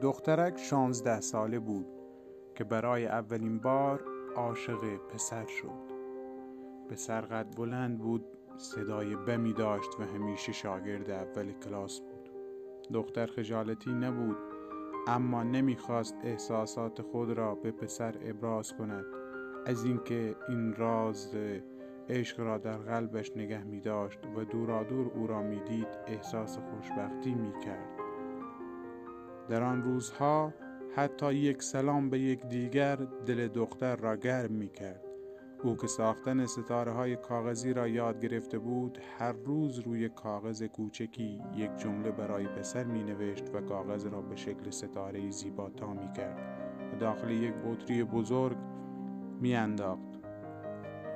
دخترک شانزده ساله بود که برای اولین بار عاشق پسر شد. پسر قد بلند بود صدای بمی داشت و همیشه شاگرد اول کلاس بود. دختر خجالتی نبود اما نمی‌خواست احساسات خود را به پسر ابراز کند. از اینکه این راز عشق را در قلبش نگه می داشت و دورا دور او را می دید احساس خوشبختی می کرد در آن روزها حتی یک سلام به یک دیگر دل دختر را گرم می کرد او که ساختن ستاره های کاغذی را یاد گرفته بود هر روز روی کاغذ کوچکی یک جمله برای پسر می نوشت و کاغذ را به شکل ستاره زیبا تا می کرد و داخل یک بطری بزرگ می انداخت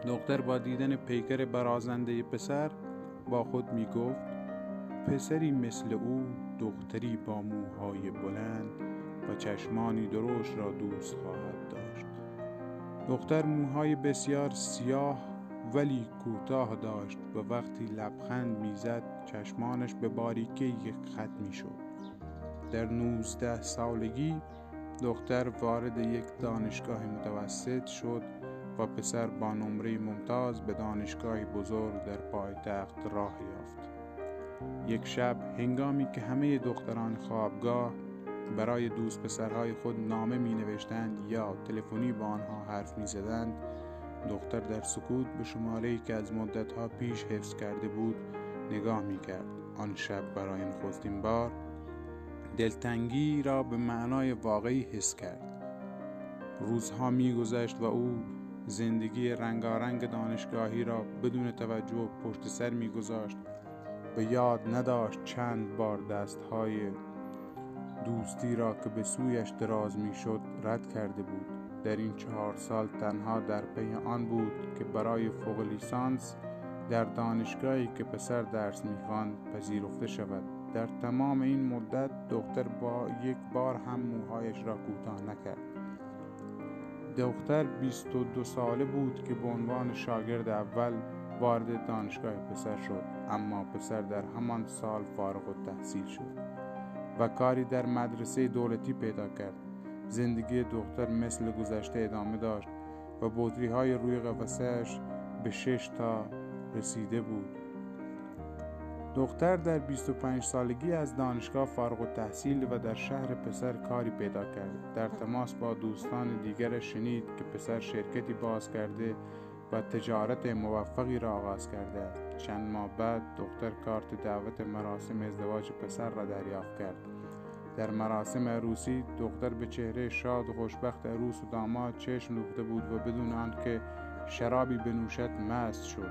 دختر با دیدن پیکر برازنده پسر با خود می گفت پسری مثل او دختری با موهای بلند و چشمانی درشت را دوست خواهد داشت. دختر موهای بسیار سیاه ولی کوتاه داشت و وقتی لبخند می‌زد چشمانش به باریکی یک خط می‌شد. در نوزده سالگی دختر وارد یک دانشگاه متوسط شد و پسر با نمره ممتاز به دانشگاه بزرگ در پایتخت راه یافت. یک شب هنگامی که همه دختران خوابگاه برای دوست پسرهای خود نامه می نوشتند یا تلفنی با آنها حرف می زدند دختر در سکوت به شماره که از مدتها پیش حفظ کرده بود نگاه می کرد آن شب برای نخستین بار دلتنگی را به معنای واقعی حس کرد. روزها میگذشت و او زندگی رنگارنگ دانشگاهی را بدون توجه پشت سر میگذاشت. و یاد نداشت چند بار دستهای دوستی را که به سویش دراز می‌شد رد کرده بود. در این چهار سال تنها در پی آن بود که برای فوق لیسانس در دانشگاهی که پسر درس می‌خواند پذیرفته شود. در تمام این مدت دختر با یک بار هم موهایش را کوتاه نکرد. دختر 22 ساله بود که به عنوان شاگرد اول وارد دانشگاه پسر شد. اما پسر در همان سال فارغ التحصیل شد و کاری در مدرسه دولتی پیدا کرد. زندگی دختر مثل گذشته ادامه داشت و بطری های روی قفسهش به شش تا رسیده بود. دختر در 25 سالگی از دانشگاه فارغ التحصیل و در شهر پسر کاری پیدا کرد. در تماس با دوستان دیگر شنید که پسر شرکتی باز کرده و تجارت موفقی را آغاز کرده چند ماه بعد دختر کارت دعوت مراسم ازدواج پسر را دریافت کرد. در مراسم عروسی دختر به چهره شاد و خوشبخت عروس و داماد چشم دوخته بود و بدون آنکه شرابی بنوشد مست شد.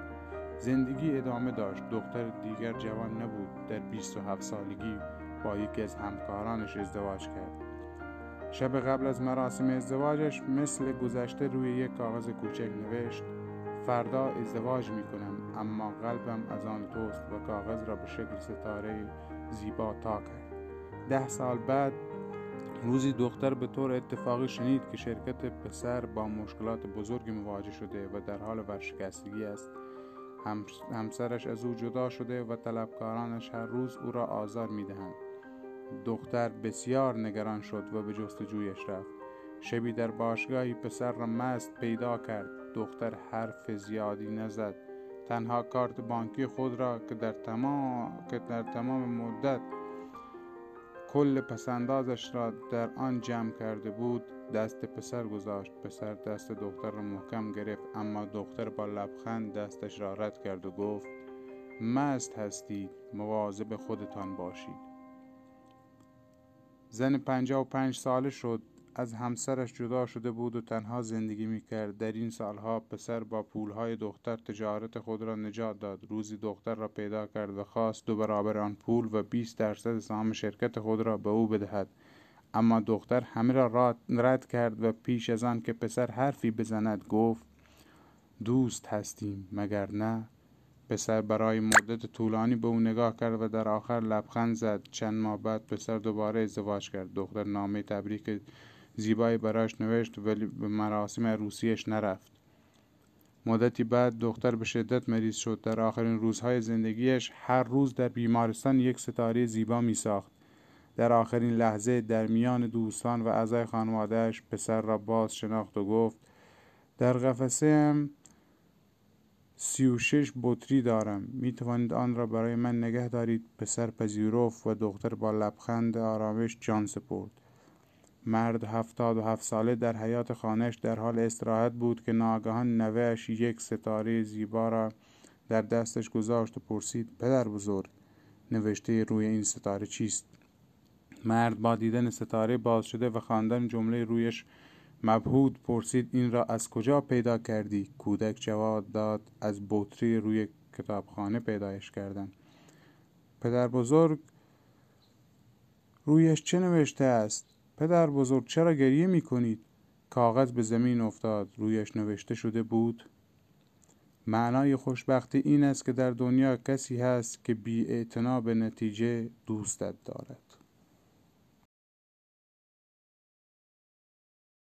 زندگی ادامه داشت. دختر دیگر جوان نبود. در 27 سالگی با یکی از همکارانش ازدواج کرد. شب قبل از مراسم ازدواجش مثل گذشته روی یک کاغذ کوچک نوشت فردا ازدواج می کنم اما قلبم از آن توست و کاغذ را به شکل ستاره زیبا تا کرد. ده سال بعد روزی دختر به طور اتفاقی شنید که شرکت پسر با مشکلات بزرگی مواجه شده و در حال ورشکستگی است. همسرش از او جدا شده و طلبکارانش هر روز او را آزار می دهند. دختر بسیار نگران شد و به جستجویش رفت. شبی در باشگاهی پسر را مست پیدا کرد. دختر حرف زیادی نزد. تنها کارت بانکی خود را که در تمام, که در تمام مدت کل پسندازش را در آن جمع کرده بود دست پسر گذاشت. پسر دست دختر را محکم گرفت اما دختر با لبخند دستش را رد کرد و گفت مست هستید مواظب خودتان باشید. زن پنجاه و پنج ساله شد. از همسرش جدا شده بود و تنها زندگی می کرد در این سالها پسر با پولهای دختر تجارت خود را نجات داد. روزی دختر را پیدا کرد و خواست دو برابر آن پول و 20 درصد سهام شرکت خود را به او بدهد. اما دختر همه را رد کرد و پیش از آن که پسر حرفی بزند گفت دوست هستیم مگر نه؟ پسر برای مدت طولانی به او نگاه کرد و در آخر لبخند زد. چند ماه بعد پسر دوباره ازدواج کرد. دختر نامه تبریک زیبایی برایش نوشت ولی به مراسم عروسیش نرفت. مدتی بعد دختر به شدت مریض شد. در آخرین روزهای زندگیش هر روز در بیمارستان یک ستاره زیبا می ساخت در آخرین لحظه در میان دوستان و اعضای خانوادهش پسر را باز شناخت و گفت در قفسه هم سی و شش بطری دارم. می توانید آن را برای من نگه دارید. پسر پذیرفت و دختر با لبخند آرامش جان سپرد. مرد هفتاد و هفت ساله در حیات خانهش در حال استراحت بود که ناگهان نوهش یک ستاره زیبا را در دستش گذاشت و پرسید پدر بزرگ نوشته روی این ستاره چیست؟ مرد با دیدن ستاره باز شده و خواندن جمله رویش مبهود پرسید این را از کجا پیدا کردی؟ کودک جواب داد از بطری روی کتابخانه پیدایش کردم. پدر بزرگ رویش چه نوشته است؟ پدر بزرگ چرا گریه می کنید کاغذ به زمین افتاد رویش نوشته شده بود. معنای خوشبختی این است که در دنیا کسی هست که بی به نتیجه دوستت دارد.